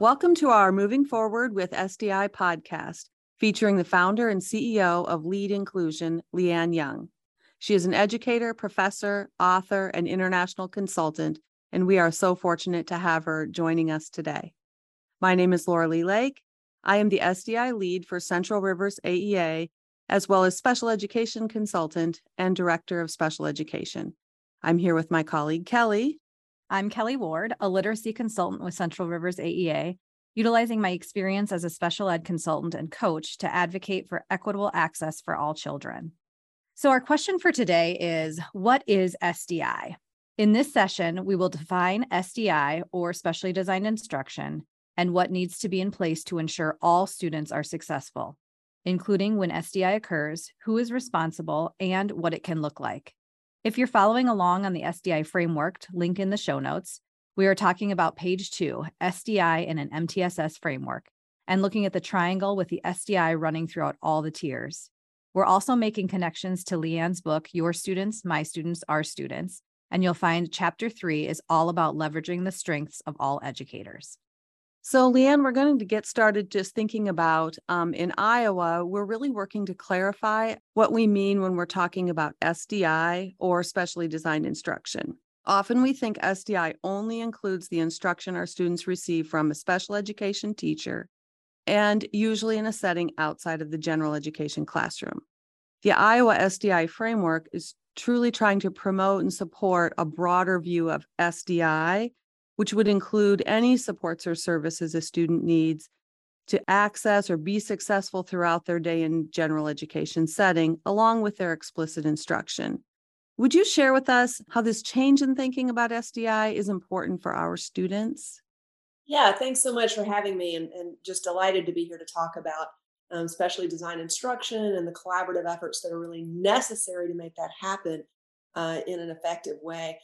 Welcome to our Moving Forward with SDI podcast, featuring the founder and CEO of Lead Inclusion, Lee Ann Jung. She is an educator, professor, author, and international consultant, and we are so fortunate to have her joining us today. My name is Laura Lee Lake. I am the SDI lead for Central Rivers AEA, as well as special education consultant and director of special education. I'm here with my colleague Kelly, I'm Kelly Ward, a literacy consultant with Central Rivers AEA, utilizing my experience as a special ed consultant and coach to advocate for equitable access for all children. So, our question for today is What is SDI? In this session, we will define SDI or specially designed instruction and what needs to be in place to ensure all students are successful, including when SDI occurs, who is responsible, and what it can look like. If you're following along on the SDI framework, link in the show notes, we are talking about page two, SDI in an MTSS framework, and looking at the triangle with the SDI running throughout all the tiers. We're also making connections to Lee Ann's book, Your Students, My Students, Our Students, and you'll find chapter three is all about leveraging the strengths of all educators. So, Lee Ann, we're going to get started just thinking about um, in Iowa, we're really working to clarify what we mean when we're talking about SDI or specially designed instruction. Often we think SDI only includes the instruction our students receive from a special education teacher and usually in a setting outside of the general education classroom. The Iowa SDI framework is truly trying to promote and support a broader view of SDI which would include any supports or services a student needs to access or be successful throughout their day in general education setting, along with their explicit instruction. Would you share with us how this change in thinking about SDI is important for our students? Yeah, thanks so much for having me and, and just delighted to be here to talk about um, specially designed instruction and the collaborative efforts that are really necessary to make that happen uh, in an effective way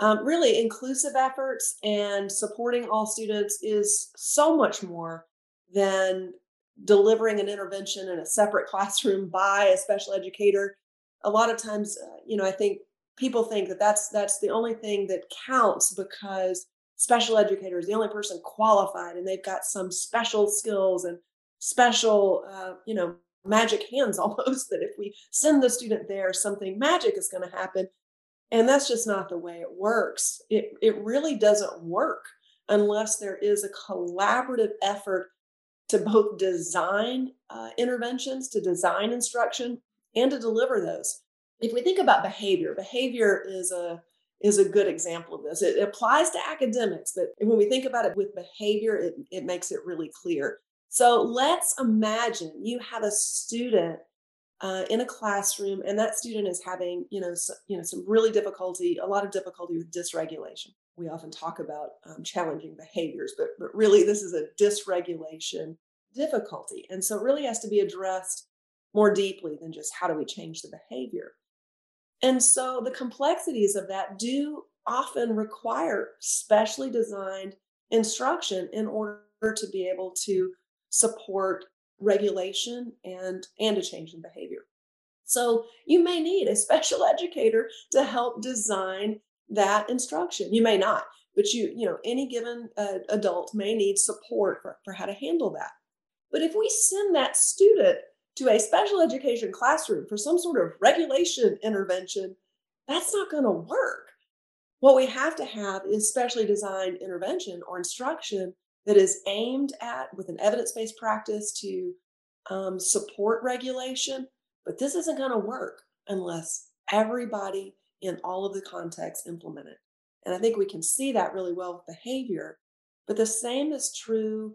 um, really inclusive efforts and supporting all students is so much more than delivering an intervention in a separate classroom by a special educator. A lot of times uh, you know i think people think that that's that's the only thing that counts because special educator is the only person qualified and they've got some special skills and special uh, you know magic hands almost that if we send the student there something magic is going to happen and that's just not the way it works. It, it really doesn't work unless there is a collaborative effort to both design uh, interventions, to design instruction, and to deliver those. If we think about behavior, behavior is a is a good example of this. It applies to academics, but when we think about it with behavior, it, it makes it really clear. So let's imagine you have a student uh, in a classroom and that student is having you know so, you know some really difficulty a lot of difficulty with dysregulation. We often talk about um, challenging behaviors but but really this is a dysregulation difficulty and so it really has to be addressed more deeply than just how do we change the behavior. And so the complexities of that do often require specially designed instruction in order to be able to support regulation and and a change in behavior. So you may need a special educator to help design that instruction. You may not but you you know any given uh, adult may need support for, for how to handle that. But if we send that student to a special education classroom for some sort of regulation intervention that's not going to work. What we have to have is specially designed intervention or instruction that is aimed at with an evidence-based practice to um, support regulation but this isn't going to work unless everybody in all of the contexts implement it. And i think we can see that really well with behavior but the same is true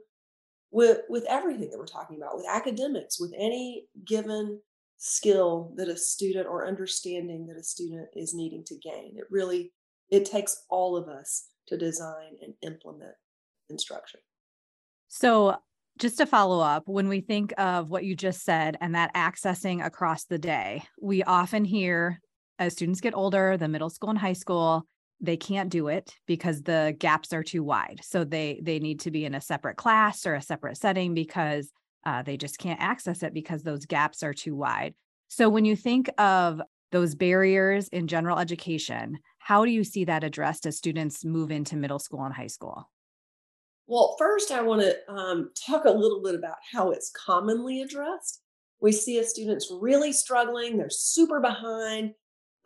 with with everything that we're talking about with academics with any given skill that a student or understanding that a student is needing to gain. It really it takes all of us to design and implement instruction. So, just to follow up, when we think of what you just said and that accessing across the day, we often hear as students get older, the middle school and high school, they can't do it because the gaps are too wide. So they they need to be in a separate class or a separate setting because uh, they just can't access it because those gaps are too wide. So when you think of those barriers in general education, how do you see that addressed as students move into middle school and high school? Well, first, I want to um, talk a little bit about how it's commonly addressed. We see a students really struggling, they're super behind.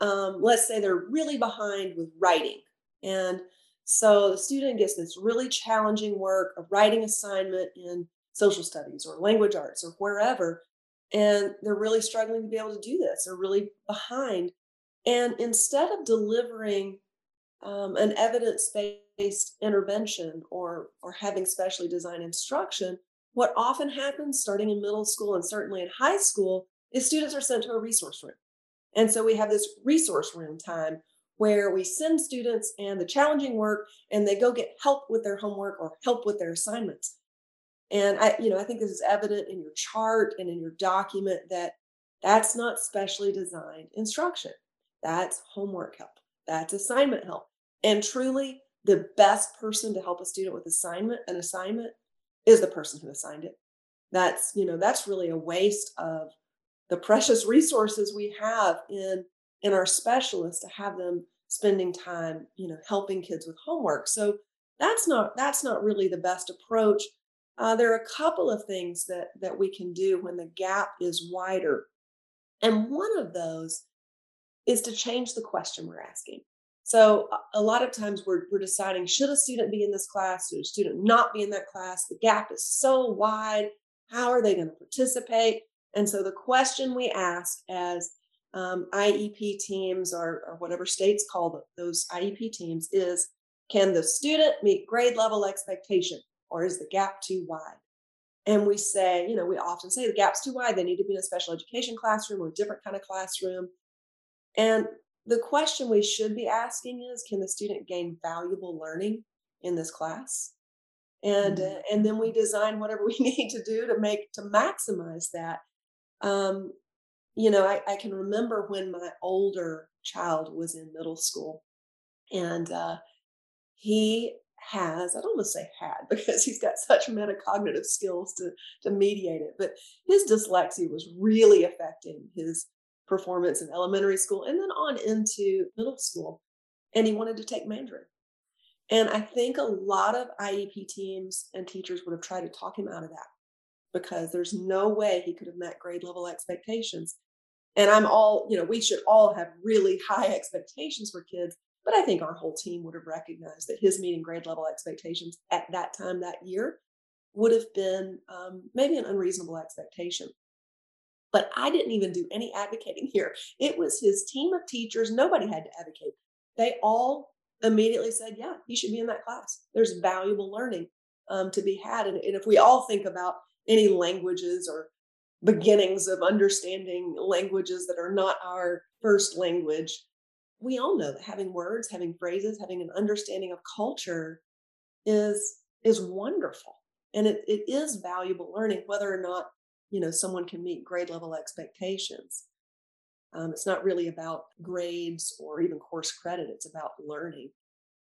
Um, let's say they're really behind with writing. And so the student gets this really challenging work, a writing assignment in social studies or language arts or wherever. And they're really struggling to be able to do this. They're really behind. And instead of delivering um, an evidence based intervention or, or having specially designed instruction, what often happens starting in middle school and certainly in high school is students are sent to a resource room. And so we have this resource room time where we send students and the challenging work and they go get help with their homework or help with their assignments. And I, you know, I think this is evident in your chart and in your document that that's not specially designed instruction. That's homework help. That's assignment help. And truly, the best person to help a student with assignment, an assignment, is the person who assigned it. That's, you know, that's really a waste of the precious resources we have in in our specialists to have them spending time, you know, helping kids with homework. So that's not that's not really the best approach. Uh, there are a couple of things that that we can do when the gap is wider, and one of those is to change the question we're asking. So a lot of times we're, we're deciding should a student be in this class, should a student not be in that class? The gap is so wide. How are they going to participate? And so the question we ask as um, IEP teams or, or whatever states call them, those IEP teams is can the student meet grade level expectation or is the gap too wide? And we say, you know, we often say the gap's too wide. They need to be in a special education classroom or a different kind of classroom. And the question we should be asking is can the student gain valuable learning in this class and mm-hmm. uh, and then we design whatever we need to do to make to maximize that um, you know I, I, can remember when my older child was in middle school and uh, he has i'd almost say had because he's got such metacognitive skills to to mediate it but his dyslexia was really affecting his performance in elementary school and then on into middle school. And he wanted to take Mandarin. And I think a lot of IEP teams and teachers would have tried to talk him out of that because there's no way he could have met grade level expectations. And I'm all, you know, we should all have really high expectations for kids. But I think our whole team would have recognized that his meeting grade level expectations at that time that year would have been um, maybe an unreasonable expectation. But I didn't even do any advocating here. It was his team of teachers. Nobody had to advocate. They all immediately said, yeah, he should be in that class. There's valuable learning um, to be had. And, and if we all think about any languages or beginnings of understanding languages that are not our first language, we all know that having words, having phrases, having an understanding of culture is is wonderful. And it, it is valuable learning, whether or not you know someone can meet grade level expectations. Um, it's not really about grades or even course credit it's about learning.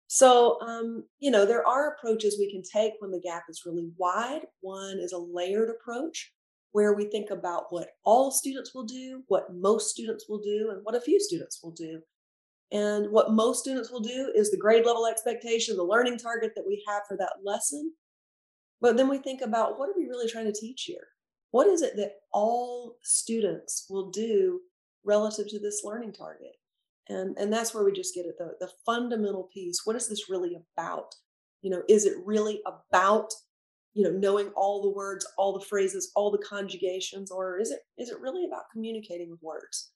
So um, you know there are approaches we can take when the gap is really wide. One is a layered approach where we think about what all students will do what most students will do and what a few students will do. And what most students will do is the grade level expectation the learning target that we have for that lesson. But then we think about what are we really trying to teach here what is it that all students will do relative to this learning target? And and that's where we just get it the, the fundamental piece what is this really about? You know is it really about you know knowing all the words all the phrases all the conjugations or is it is it really about communicating with words?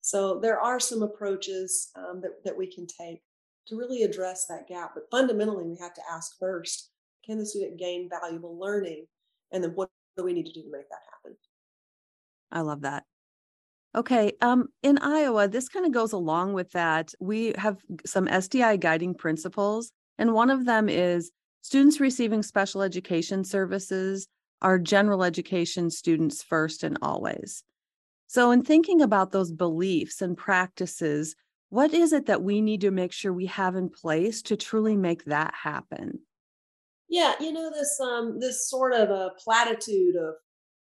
So there are some approaches um, that, that we can take to really address that gap but fundamentally we have to ask first can the student gain valuable learning? And then what do we need to do to make that happen? I love that. Okay. Um, in Iowa, this kind of goes along with that. We have some SDI guiding principles, and one of them is students receiving special education services are general education students first and always. So, in thinking about those beliefs and practices, what is it that we need to make sure we have in place to truly make that happen? Yeah, you know this um this sort of a platitude of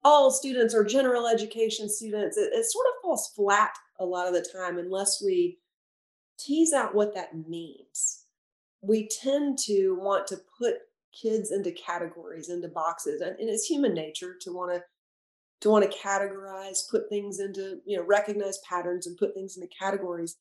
all students are general education students. It, it sort of falls flat a lot of the time unless we tease out what that means. We tend to want to put kids into categories, into boxes, and, and it's human nature to want to to want to categorize, put things into, you know, recognize patterns and put things into categories.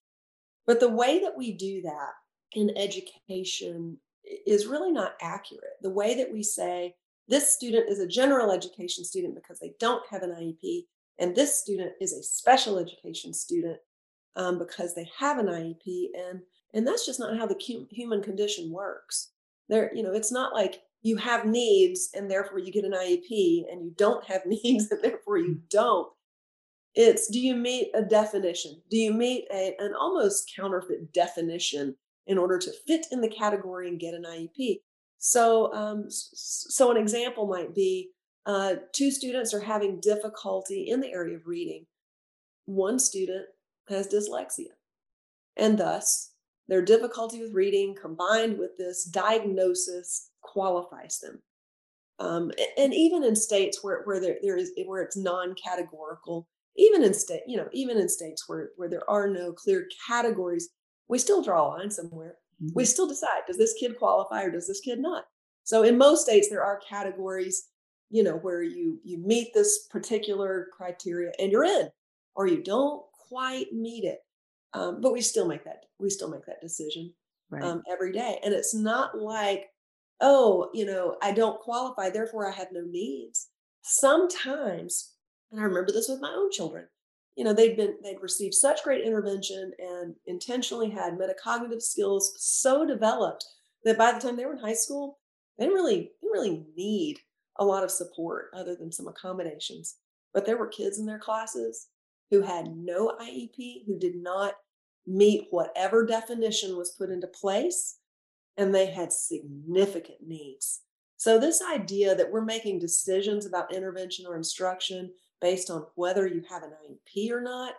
But the way that we do that in education is really not accurate. The way that we say this student is a general education student because they don't have an IEP, and this student is a special education student um, because they have an IEP, and and that's just not how the human condition works. There, you know, it's not like you have needs and therefore you get an IEP, and you don't have needs and therefore you don't. It's do you meet a definition? Do you meet a, an almost counterfeit definition in order to fit in the category and get an IEP? So, um, so an example might be uh, two students are having difficulty in the area of reading. One student has dyslexia, and thus their difficulty with reading combined with this diagnosis qualifies them. Um, and even in states where, where there, there is where it's non-categorical, even in state, you know, even in states where, where there are no clear categories, we still draw a line somewhere. Mm-hmm. We still decide, does this kid qualify or does this kid not? So in most states, there are categories, you know, where you you meet this particular criteria and you're in, or you don't quite meet it. Um, but we still make that we still make that decision right. um, every day, and it's not like, oh, you know, I don't qualify, therefore I have no needs. Sometimes, and I remember this with my own children you know they'd been they'd received such great intervention and intentionally had metacognitive skills so developed that by the time they were in high school they didn't really didn't really need a lot of support other than some accommodations. But there were kids in their classes who had no iep who did not meet whatever definition was put into place and they had significant needs. So this idea that we're making decisions about intervention or instruction based on whether you have an IEP or not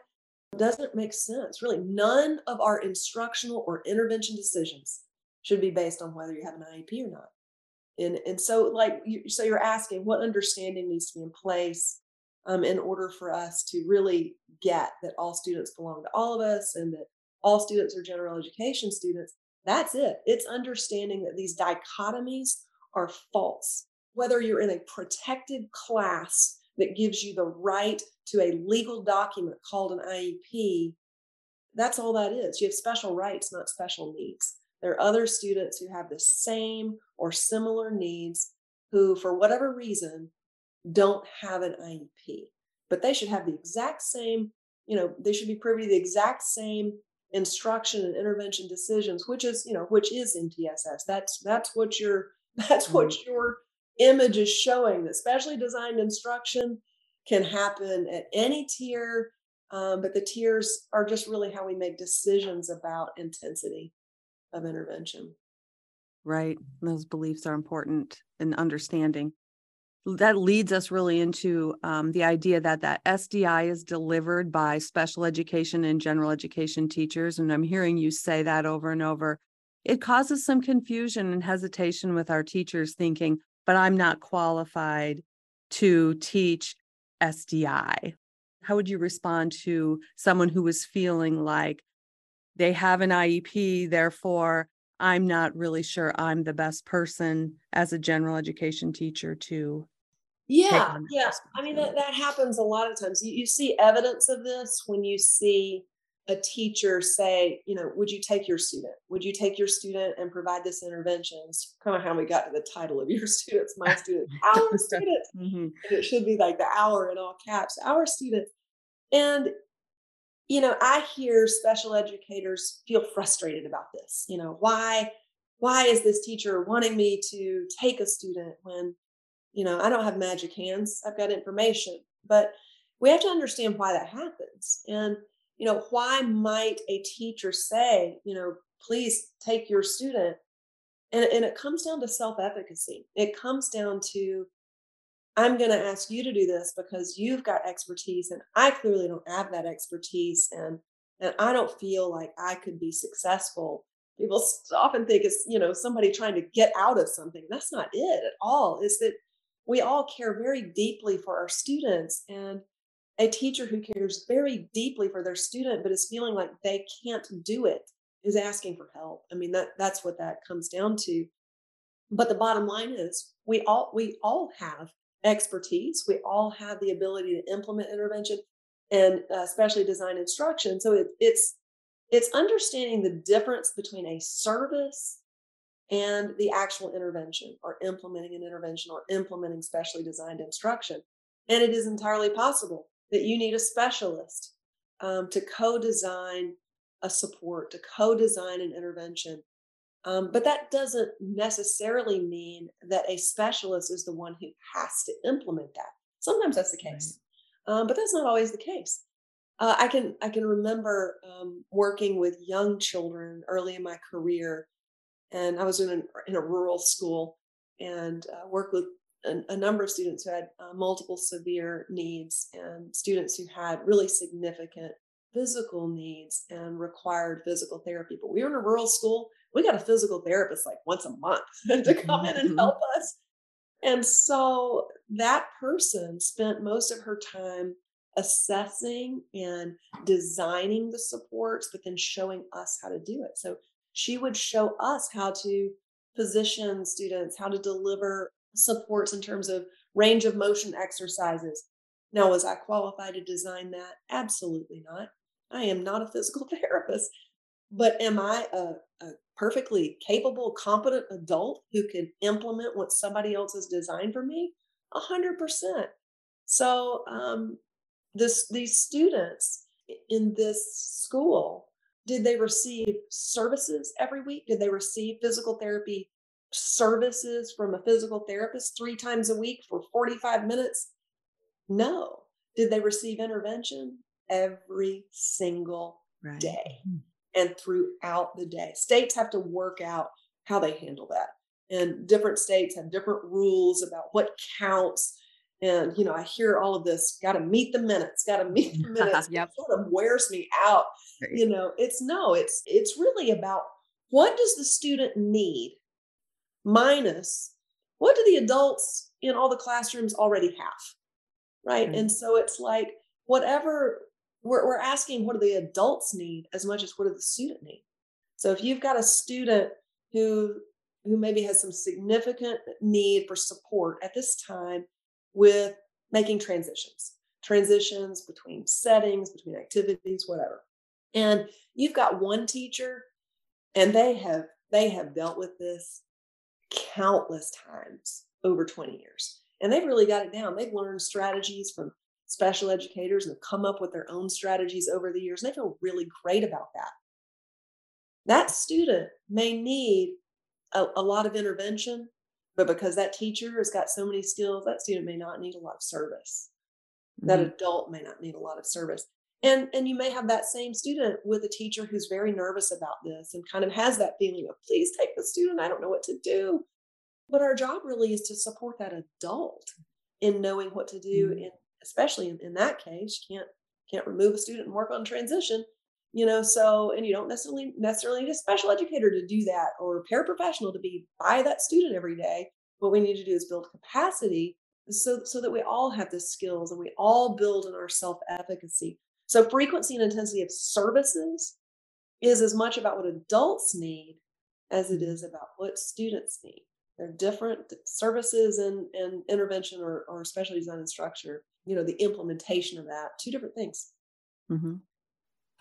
doesn't make sense. Really, none of our instructional or intervention decisions should be based on whether you have an IEP or not. And, and so, like, you, so you're asking what understanding needs to be in place um, in order for us to really get that all students belong to all of us and that all students are general education students. That's it. It's understanding that these dichotomies are false. Whether you're in a protected class that gives you the right to a legal document called an IEP, that's all that is. You have special rights, not special needs. There are other students who have the same or similar needs who, for whatever reason, don't have an IEP, but they should have the exact same, you know, they should be privy to the exact same instruction and intervention decisions, which is, you know, which is MTSS. That's that's what your that's what mm-hmm. your image is showing that specially designed instruction can happen at any tier, um, but the tiers are just really how we make decisions about intensity of intervention. Right. Those beliefs are important in understanding. That leads us really into um, the idea that that SDI is delivered by special education and general education teachers. And I'm hearing you say that over and over. It causes some confusion and hesitation with our teachers thinking, but I'm not qualified to teach SDI. How would you respond to someone who was feeling like they have an IEP, therefore I'm not really sure I'm the best person as a general education teacher to yeah yeah. I mean that, that happens a lot of times. You, you see evidence of this when you see a teacher say, you know, would you take your student? Would you take your student and provide this intervention? It's kind of how we got to the title of your students, my students, our students. Mm-hmm. And it should be like the our in all caps, our students. And, you know, I hear special educators feel frustrated about this. You know, why, why is this teacher wanting me to take a student when, you know, I don't have magic hands, I've got information. But we have to understand why that happens. And you know, why might a teacher say, you know, please take your student? And, and it comes down to self efficacy. It comes down to, I'm going to ask you to do this because you've got expertise and I clearly don't have that expertise. And, and I don't feel like I could be successful. People often think it's, you know, somebody trying to get out of something. That's not it at all. Is that we all care very deeply for our students and a teacher who cares very deeply for their student but is feeling like they can't do it is asking for help i mean that that's what that comes down to But the bottom line is we all we all have expertise. We all have the ability to implement intervention and uh, especially design instruction. So it, it's it's understanding the difference between a service and the actual intervention or implementing an intervention or implementing specially designed instruction. And it is entirely possible that you need a specialist um, to co design a support, to co design an intervention. Um, but that doesn't necessarily mean that a specialist is the one who has to implement that. Sometimes that's the case, right. um, but that's not always the case. Uh, I can I can remember um, working with young children early in my career, and I was in a, in a rural school and uh, worked with a, a, number of students who had uh, multiple severe needs and students who had really significant physical needs and required physical therapy. But we were in a rural school. We got a physical therapist like once a month to come in and mm-hmm. help us. And so that person spent most of her time assessing and designing the supports, but then showing us how to do it. So she would show us how to position students, how to deliver supports in terms of range of motion exercises. Now, was I qualified to design that? Absolutely not. I am not a physical therapist, but am I a, a perfectly capable, competent adult who can implement what somebody else has designed for me? A hundred percent. So, um, this these students in this school, did they receive services every week? Did they receive physical therapy services from a physical therapist three times a week for 45 minutes? No. Did they receive intervention? every single right. day mm-hmm. and throughout the day. States have to work out how they handle that. And different states have different rules about what counts. And, you know, I hear all of this, got to meet the minutes, got to meet the minutes. yep. It sort of wears me out. Right. You know, it's no, it's, it's really about what does the student need minus what do the adults in all the classrooms already have? Right. right. And so it's like whatever we're, we're asking what do the adults need as much as what do the student need so if you've got a student who who maybe has some significant need for support at this time with making transitions transitions between settings between activities whatever and you've got one teacher and they have they have dealt with this countless times over 20 years and they've really got it down they've learned strategies from special educators and have come up with their own strategies over the years. And they feel really great about that. That student may need a, a lot of intervention, but because that teacher has got so many skills, that student may not need a lot of service. Mm-hmm. That adult may not need a lot of service. And, and you may have that same student with a teacher who's very nervous about this and kind of has that feeling of, please take the student. I don't know what to do. But our job really is to support that adult in knowing what to do mm-hmm. and especially in, in that case, you can't can't remove a student and work on transition you know so and you don't necessarily necessarily need a special educator to do that or a paraprofessional to be by that student every day what we need to do is build capacity so so that we all have the skills and we all build in our self-efficacy so frequency and intensity of services is as much about what adults need as it is about what students need they're different services and, and intervention or, or specially designed instruction you know the implementation of that two different things mm-hmm.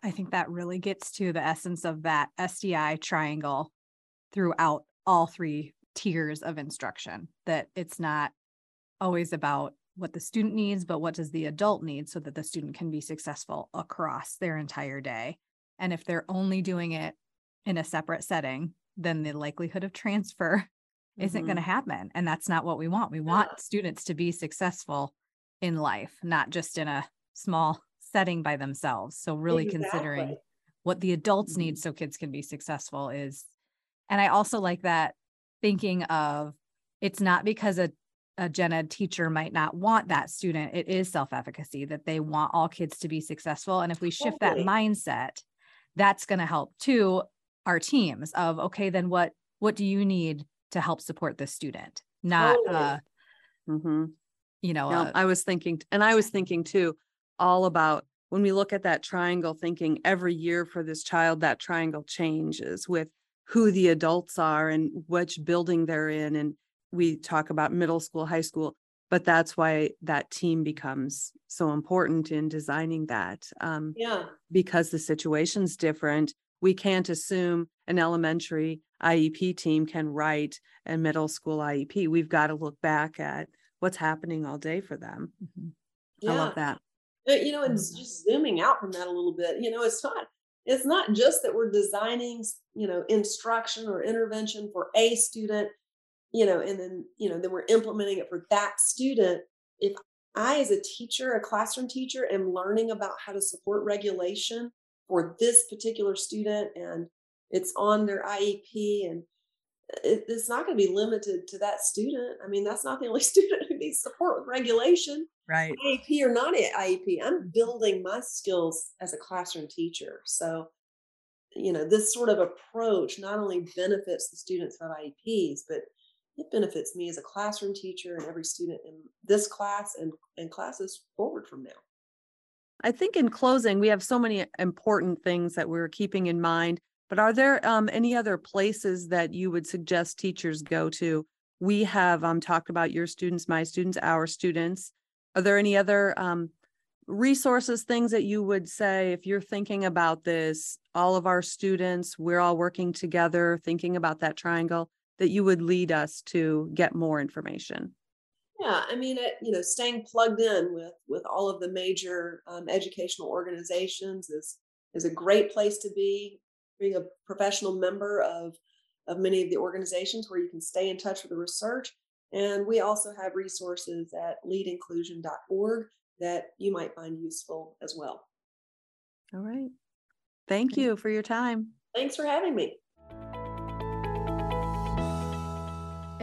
i think that really gets to the essence of that sdi triangle throughout all three tiers of instruction that it's not always about what the student needs but what does the adult need so that the student can be successful across their entire day and if they're only doing it in a separate setting then the likelihood of transfer mm-hmm. isn't going to happen and that's not what we want we want yeah. students to be successful in life, not just in a small setting by themselves. So, really exactly. considering what the adults mm-hmm. need so kids can be successful is, and I also like that thinking of it's not because a, a gen ed teacher might not want that student, it is self efficacy that they want all kids to be successful. And if we shift that mindset, that's going to help too our teams of okay then what what do you need to help support the student not uh mm-hmm you know uh, i was thinking and i was thinking too all about when we look at that triangle thinking every year for this child that triangle changes with who the adults are and which building they're in. And we talk about middle school, high school, but that's why that team becomes so important in designing that. Um, Yeah. because the situation's different. We can't assume an elementary IEP team can write a middle school IEP. We've got to look back at what's happening all day for them. Mhm. I love that. You know and just zooming out from that a little bit you know it's not it's not just that we're designing you know instruction or intervention for a student you know and then you know then we're implementing it for that student if i as a teacher a classroom teacher am learning about how to support regulation for this particular student and it's on their iep and it, it's not going to be limited to that student i mean that's not the only student who needs support with regulation Right. IEP or not IEP, I'm building my skills as a classroom teacher. So, you know, this sort of approach not only benefits the students who have IEPs, but it benefits me as a classroom teacher and every student in this class and, and classes forward from now. I think in closing, we have so many important things that we're keeping in mind. But are there um, any other places that you would suggest teachers go to? We have um, talked about your students, my students, our students. Are there any other um, resources, things that you would say if you're thinking about this, all of our students, we're all working together, thinking about that triangle, that you would lead us to get more information? Yeah, I mean, it, you know, staying plugged in with with all of the major um, educational organizations is is a great place to be. Being a professional member of of many of the organizations where you can stay in touch with the research, and we also have resources at leadinclusion.org that you might find useful as well. All right. Thank you for your time. Thanks for having me.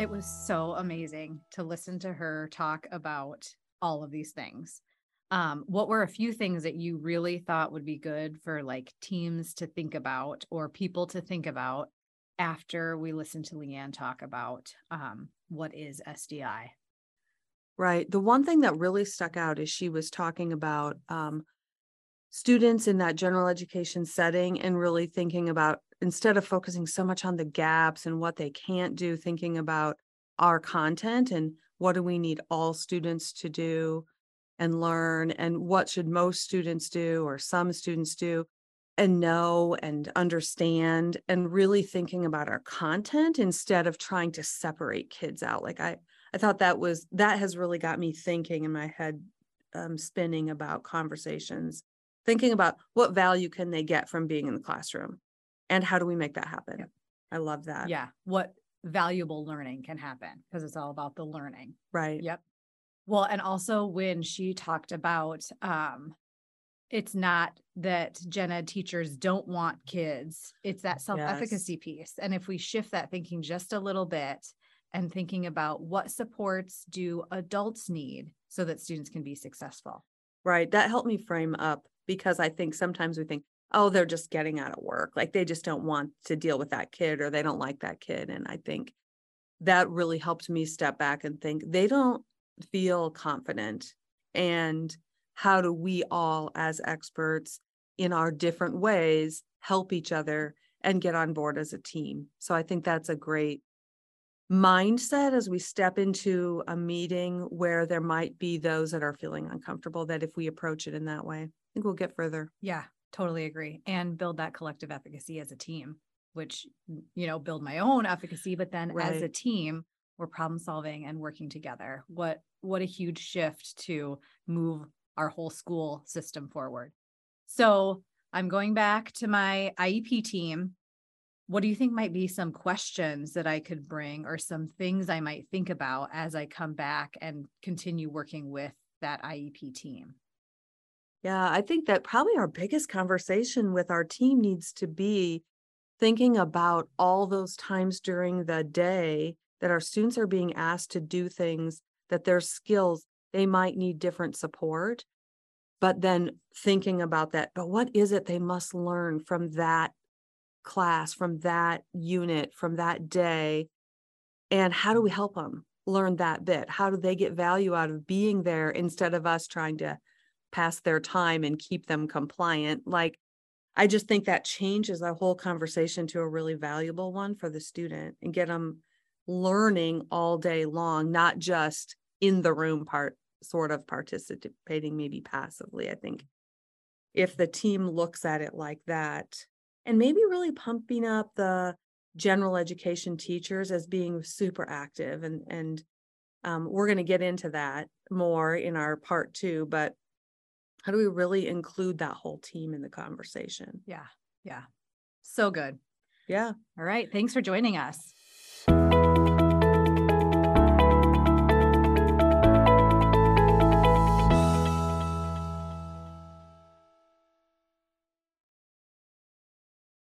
It was so amazing to listen to her talk about all of these things. Um, what were a few things that you really thought would be good for like teams to think about or people to think about after we listened to Lee Ann talk about um, what is SDI? Right. The one thing that really stuck out is she was talking about um, students in that general education setting and really thinking about instead of focusing so much on the gaps and what they can't do, thinking about our content and what do we need all students to do and learn and what should most students do or some students do and know and understand and really thinking about our content instead of trying to separate kids out. Like i i thought that was that has really got me thinking in my head um, spinning about conversations thinking about what value can they get from being in the classroom and how do we make that happen Yep. i love that Yeah. What valuable learning can happen because it's all about the learning. right Yep. Well, and also when she talked about um it's not that gen ed teachers don't want kids, it's that self-efficacy piece. And if we shift that thinking just a little bit and thinking about what supports do adults need so that students can be successful. Right. That helped me frame up because I think sometimes we think, oh, they're just getting out of work. Like they just don't want to deal with that kid or they don't like that kid. And I think that really helped me step back and think they don't feel confident. And how do we all, as experts in our different ways, help each other and get on board as a team? So I think that's a great mindset as we step into a meeting where there might be those that are feeling uncomfortable that if we approach it in that way, think we'll get further. Yeah, totally agree. And build that collective efficacy as a team, which, you know, build my own efficacy, but then as a team, we're problem solving and working together. What what a huge shift to move our whole school system forward. So I'm going back to my IEP team. What do you think might be some questions that I could bring or some things I might think about as I come back and continue working with that IEP team? Yeah, I think that probably our biggest conversation with our team needs to be thinking about all those times during the day that our students are being asked to do things that their skills, they might need different support. But then thinking about that, but what is it they must learn from that class, from that unit, from that day? And how do we help them learn that bit? How do they get value out of being there instead of us trying to pass their time and keep them compliant? Like, I just think that changes the whole conversation to a really valuable one for the student and get them learning all day long, not just in the room part, sort of participating maybe passively. I think if the team looks at it like that and maybe really pumping up the general education teachers as being super active and and um, we're going to get into that more in our part two but how do we really include that whole team in the conversation Yeah. Yeah. So good. yeah All right. Thanks for joining us.